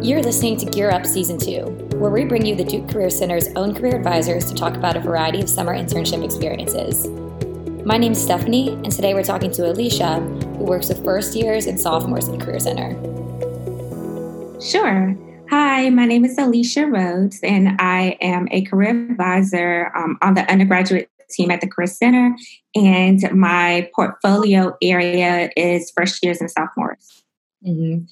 You're listening to Gear Up Season 2, where we bring you the Duke Career Center's own career advisors to talk about a variety of summer internship experiences. My name is Stephanie, and today we're talking to Alicia, who works with first years and sophomores at the Career Center. Sure. Hi, my name is Alicia Rhodes, and I am a career advisor um, on the undergraduate team at the Career Center, and my portfolio area is first years and sophomores. Mm-hmm.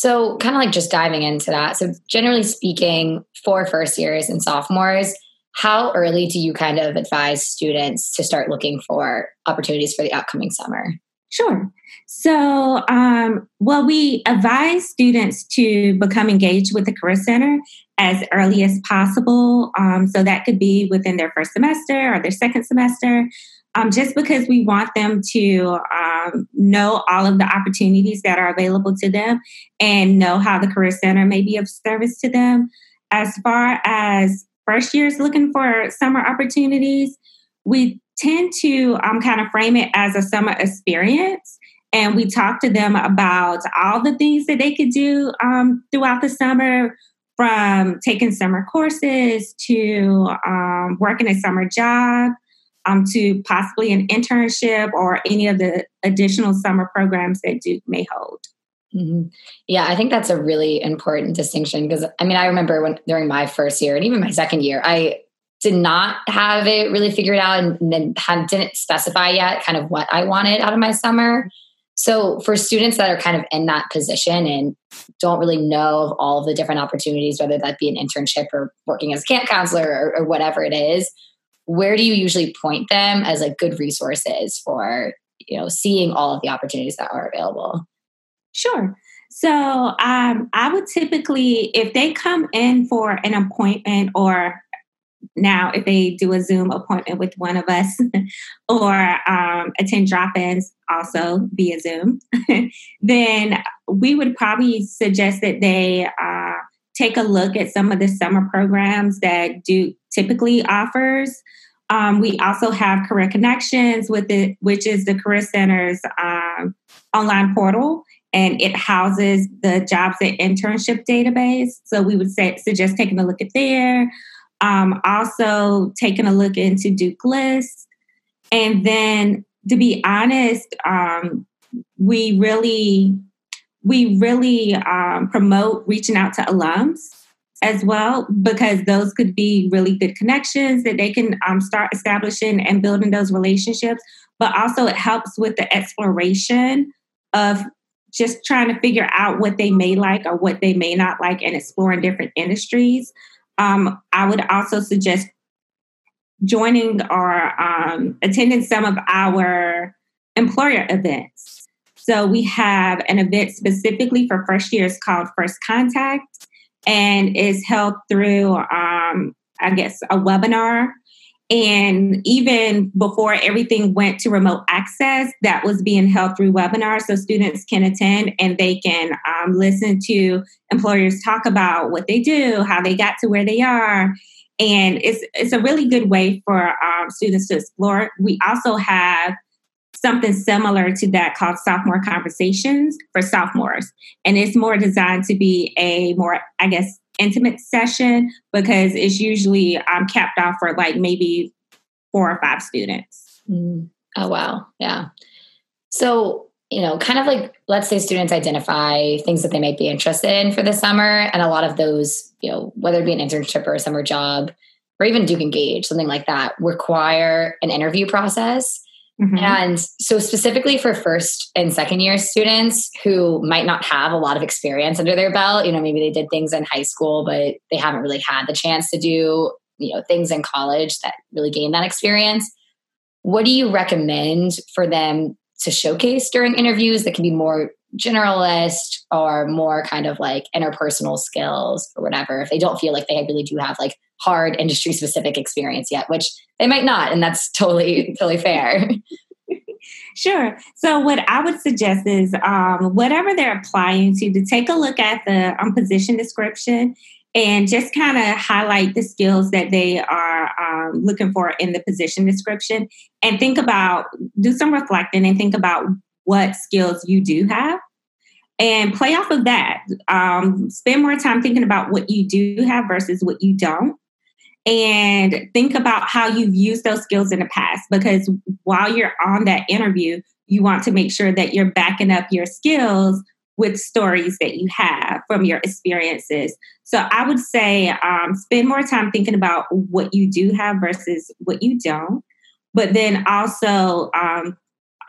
So, kind of like just diving into that. So, generally speaking, for first years and sophomores, how early do you kind of advise students to start looking for opportunities for the upcoming summer? Sure. So, um, well, we advise students to become engaged with the Career Center as early as possible. Um, so, that could be within their first semester or their second semester um, just because we want them to um, know all of the opportunities that are available to them and know how the Career Center may be of service to them. As far as first years looking for summer opportunities, we tend to um, kind of frame it as a summer experience. And we talk to them about all the things that they could do um, throughout the summer, from taking summer courses to um, working a summer job um, to possibly an internship or any of the additional summer programs that Duke may hold. Mm-hmm. Yeah, I think that's a really important distinction because I mean, I remember when during my first year and even my second year, I did not have it really figured out and then had, didn't specify yet kind of what I wanted out of my summer. So for students that are kind of in that position and don't really know of all of the different opportunities, whether that be an internship or working as a camp counselor or, or whatever it is, where do you usually point them as like good resources for you know seeing all of the opportunities that are available? Sure. So um, i would typically if they come in for an appointment or now if they do a zoom appointment with one of us or um, attend drop-ins also via zoom then we would probably suggest that they uh, take a look at some of the summer programs that Duke typically offers. Um, we also have Career Connections with it, which is the Career Center's um, online portal, and it houses the jobs and internship database. So we would say suggest taking a look at there. Um, also taking a look into Duke List, and then to be honest, um, we really we really um, promote reaching out to alums as well because those could be really good connections that they can um, start establishing and building those relationships. But also it helps with the exploration of just trying to figure out what they may like or what they may not like and exploring different industries. Um, i would also suggest joining or um, attending some of our employer events so we have an event specifically for first years called First Contact, and is held through, um, I guess, a webinar. And even before everything went to remote access, that was being held through webinars. So students can attend and they can um, listen to employers talk about what they do, how they got to where they are. And it's, it's a really good way for um, students to explore. We also have something similar to that called sophomore conversations for sophomores. And it's more designed to be a more i guess intimate session because it's usually um, capped off for like maybe four or five students. Mm. oh wow. Yeah. So you know kind of like let's say students identify things that they might be interested in for the summer and a lot of those you know whether it be an internship or a summer job or even duke engage something like that require an interview process Mm-hmm. And so, specifically for first and second year students who might not have a lot of experience under their belt, you know, maybe they did things in high school, but they haven't really had the chance to do, you know, things in college that really gain that experience. What do you recommend for them to showcase during interviews that can be more generalist or more kind of like interpersonal skills or whatever if they don't feel like they really do have like hard industry specific experience yet which they might not and that's totally totally fair Sure. So, what I would suggest is um, whatever they're applying to, to take a look at the um, position description and just kind of highlight the skills that they are um, looking for in the position description and think about, do some reflecting and think about what skills you do have and play off of that. Um, spend more time thinking about what you do have versus what you don't. And think about how you've used those skills in the past because while you're on that interview, you want to make sure that you're backing up your skills with stories that you have from your experiences. So I would say um, spend more time thinking about what you do have versus what you don't, but then also um,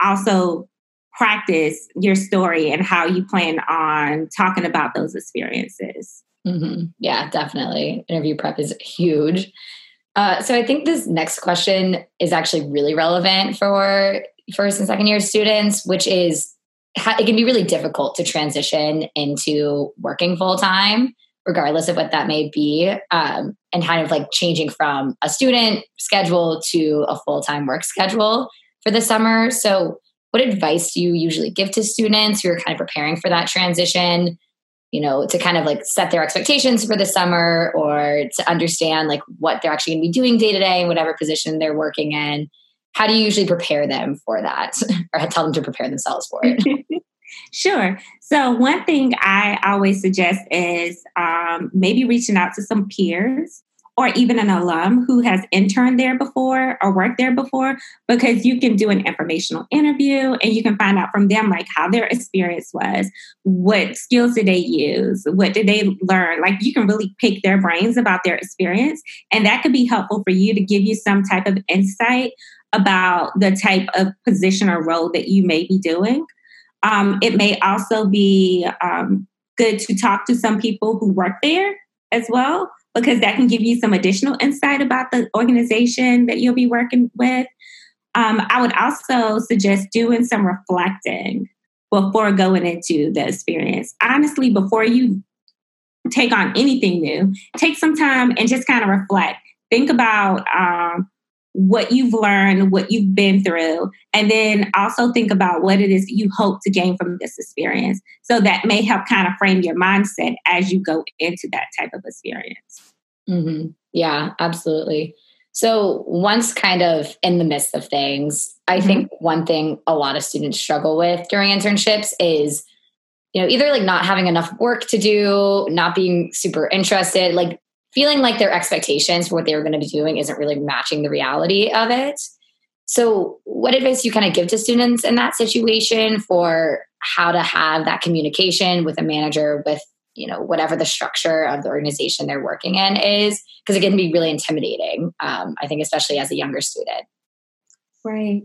also practice your story and how you plan on talking about those experiences. Mm-hmm. Yeah, definitely. Interview prep is huge. Uh, so I think this next question is actually really relevant for first and second year students, which is it can be really difficult to transition into working full time, regardless of what that may be, um, and kind of like changing from a student schedule to a full time work schedule for the summer. So what advice do you usually give to students who are kind of preparing for that transition? You know, to kind of like set their expectations for the summer or to understand like what they're actually going to be doing day to day in whatever position they're working in. How do you usually prepare them for that or tell them to prepare themselves for it? Sure. So, one thing I always suggest is um, maybe reaching out to some peers or even an alum who has interned there before or worked there before, because you can do an informational interview and you can find out from them like how their experience was, what skills did they use, what did they learn. Like you can really pick their brains about their experience, and that could be helpful for you to give you some type of insight about the type of position or role that you may be doing. Um, it may also be um, good to talk to some people who work there as well because that can give you some additional insight about the organization that you'll be working with. Um, I would also suggest doing some reflecting before going into the experience. Honestly, before you take on anything new, take some time and just kind of reflect. Think about um, what you've learned, what you've been through, and then also think about what it is you hope to gain from this experience. So that may help kind of frame your mindset as you go into that type of experience. Mm-hmm. Yeah, absolutely. So once kind of in the midst of things, I mm-hmm. think one thing a lot of students struggle with during internships is you know either like not having enough work to do not being super interested like feeling like their expectations for what they were going to be doing isn't really matching the reality of it. So, what advice do you kind of give to students in that situation for how to have that communication with a manager, with you know whatever the structure of the organization they're working in is? Because it can be really intimidating. Um, I think, especially as a younger student. Right.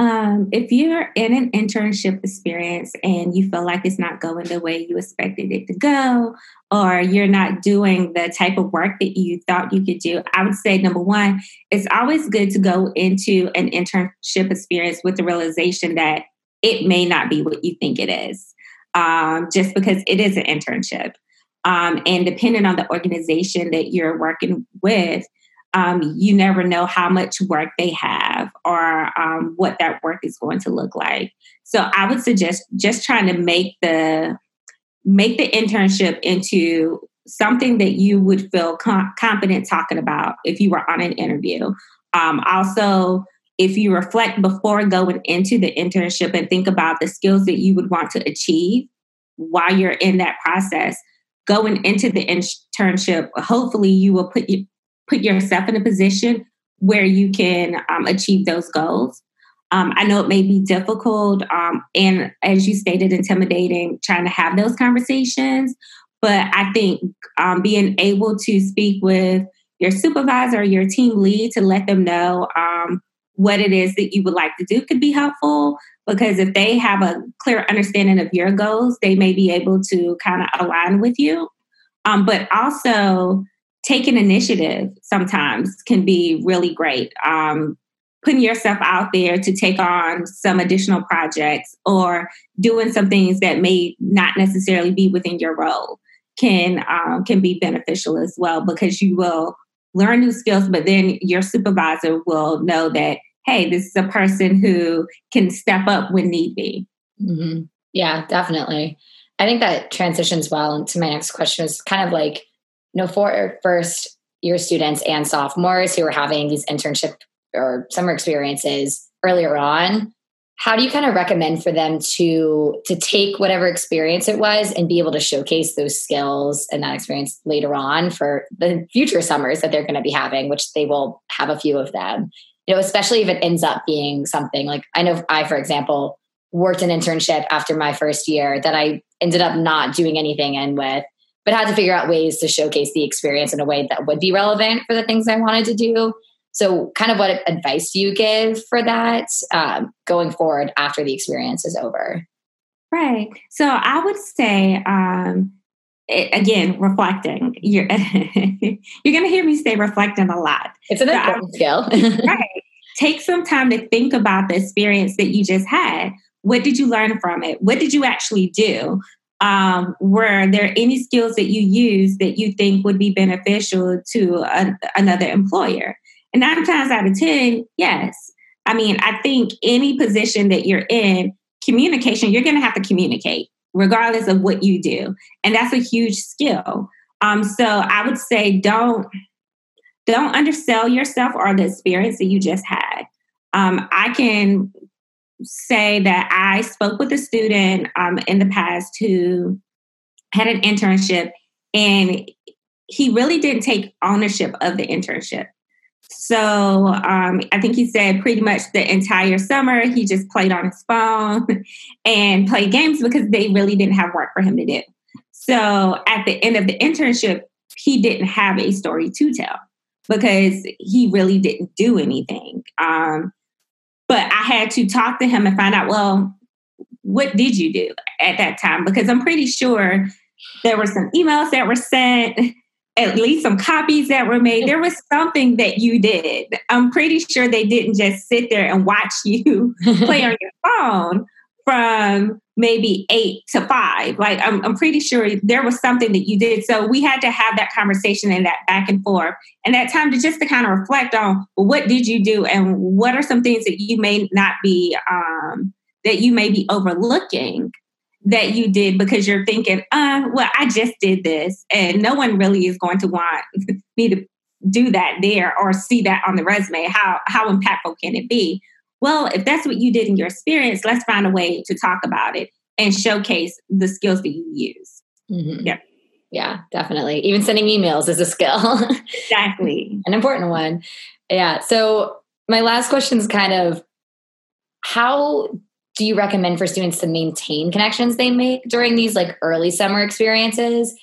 Um, if you're in an internship experience and you feel like it's not going the way you expected it to go, or you're not doing the type of work that you thought you could do, I would say number one, it's always good to go into an internship experience with the realization that it may not be what you think it is, um, just because it is an internship. Um, and depending on the organization that you're working with, um, you never know how much work they have or um, what that work is going to look like. So I would suggest just trying to make the make the internship into something that you would feel com- confident talking about if you were on an interview. Um, also, if you reflect before going into the internship and think about the skills that you would want to achieve while you're in that process, going into the internship, hopefully you will put put yourself in a position where you can um, achieve those goals. Um, I know it may be difficult um, and, as you stated, intimidating trying to have those conversations. But I think um, being able to speak with your supervisor, your team lead, to let them know um, what it is that you would like to do could be helpful. Because if they have a clear understanding of your goals, they may be able to kind of align with you. Um, but also, taking initiative sometimes can be really great. Um, putting yourself out there to take on some additional projects or doing some things that may not necessarily be within your role can um, can be beneficial as well because you will learn new skills but then your supervisor will know that hey this is a person who can step up when need be mm-hmm. yeah definitely i think that transitions well into my next question is kind of like you know for er, first year students and sophomores who are having these internship or summer experiences earlier on how do you kind of recommend for them to to take whatever experience it was and be able to showcase those skills and that experience later on for the future summers that they're going to be having which they will have a few of them? You know especially if it ends up being something like i know i for example worked an internship after my first year that i ended up not doing anything in with but had to figure out ways to showcase the experience in a way that would be relevant for the things i wanted to do so, kind of what advice do you give for that um, going forward after the experience is over? Right. So, I would say, um, it, again, reflecting. You're you're going to hear me say reflecting a lot. It's an so important skill. right. Take some time to think about the experience that you just had. What did you learn from it? What did you actually do? Um, were there any skills that you use that you think would be beneficial to a, another employer? And nine times out of 10, yes. I mean, I think any position that you're in, communication, you're going to have to communicate regardless of what you do. And that's a huge skill. Um, so I would say don't don't undersell yourself or the experience that you just had. Um, I can say that I spoke with a student um, in the past who had an internship and he really didn't take ownership of the internship. So um, I think he said pretty much the entire summer he just played on his phone and played games because they really didn't have work for him to do. So at the end of the internship, he didn't have a story to tell because he really didn't do anything. Um, but I had to talk to him and find out, well, what did you do at that time? Because I'm pretty sure there were some emails that were sent at least some copies that were made. There was something that you did. I'm pretty sure they didn't just sit there and watch you play on your phone from maybe eight to five. Like I'm, I'm pretty sure there was something that you did. So we had to have that conversation and that back and forth and that time to just to kind of reflect on what did you do and what are some things that you may not be um, that you may be overlooking that you did because you're thinking, uh, well, I just did this. And no one really is going to want me to do that there or see that on the resume. How how impactful can it be? Well, if that's what you did in your experience, let's find a way to talk about it and showcase the skills that you use. Mm-hmm. Yeah. Yeah, definitely. Even sending emails is a skill. exactly. An important one. Yeah. So my last question is kind of how do you recommend for students to maintain connections they make during these like early summer experiences?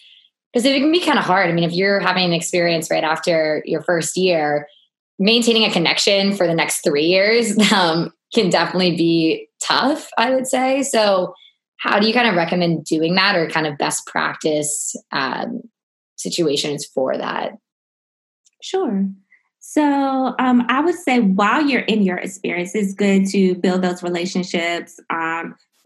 Because it can be kind of hard. I mean, if you're having an experience right after your first year, maintaining a connection for the next three years um, can definitely be tough, I would say. So, how do you kind of recommend doing that or kind of best practice um, situations for that? Sure. So um, I would say while you're in your experience, it's good to build those relationships.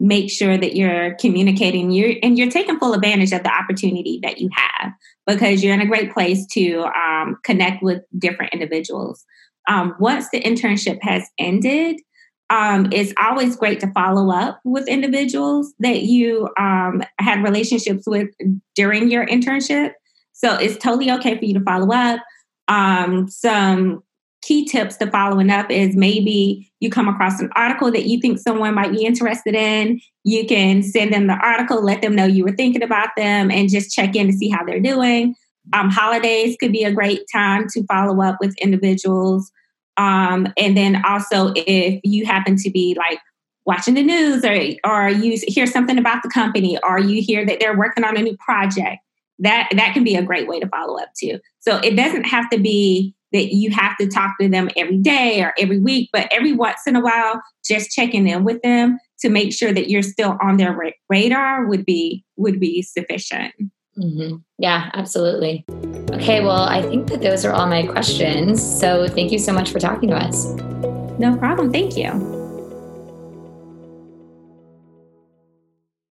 Make sure that you're communicating you're, and you're taking full advantage of the opportunity that you have because you're in a great place to um, connect with different individuals. Um, once the internship has ended, um, it's always great to follow up with individuals that you um, had relationships with during your internship. So it's totally okay for you to follow up um, some key tips to following up is maybe you come across an article that you think someone might be interested in. You can send them the article, let them know you were thinking about them, and just check in to see how they're doing. Um, holidays could be a great time to follow up with individuals. Um, and then also, if you happen to be like watching the news or, or you hear something about the company or you hear that they're working on a new project, that that can be a great way to follow up too. So it doesn't have to be that you have to talk to them every day or every week, but every once in a while, just checking in with them to make sure that you're still on their ra- radar would be would be sufficient. Mm-hmm. Yeah, absolutely. Okay, well, I think that those are all my questions. So thank you so much for talking to us. No problem. Thank you.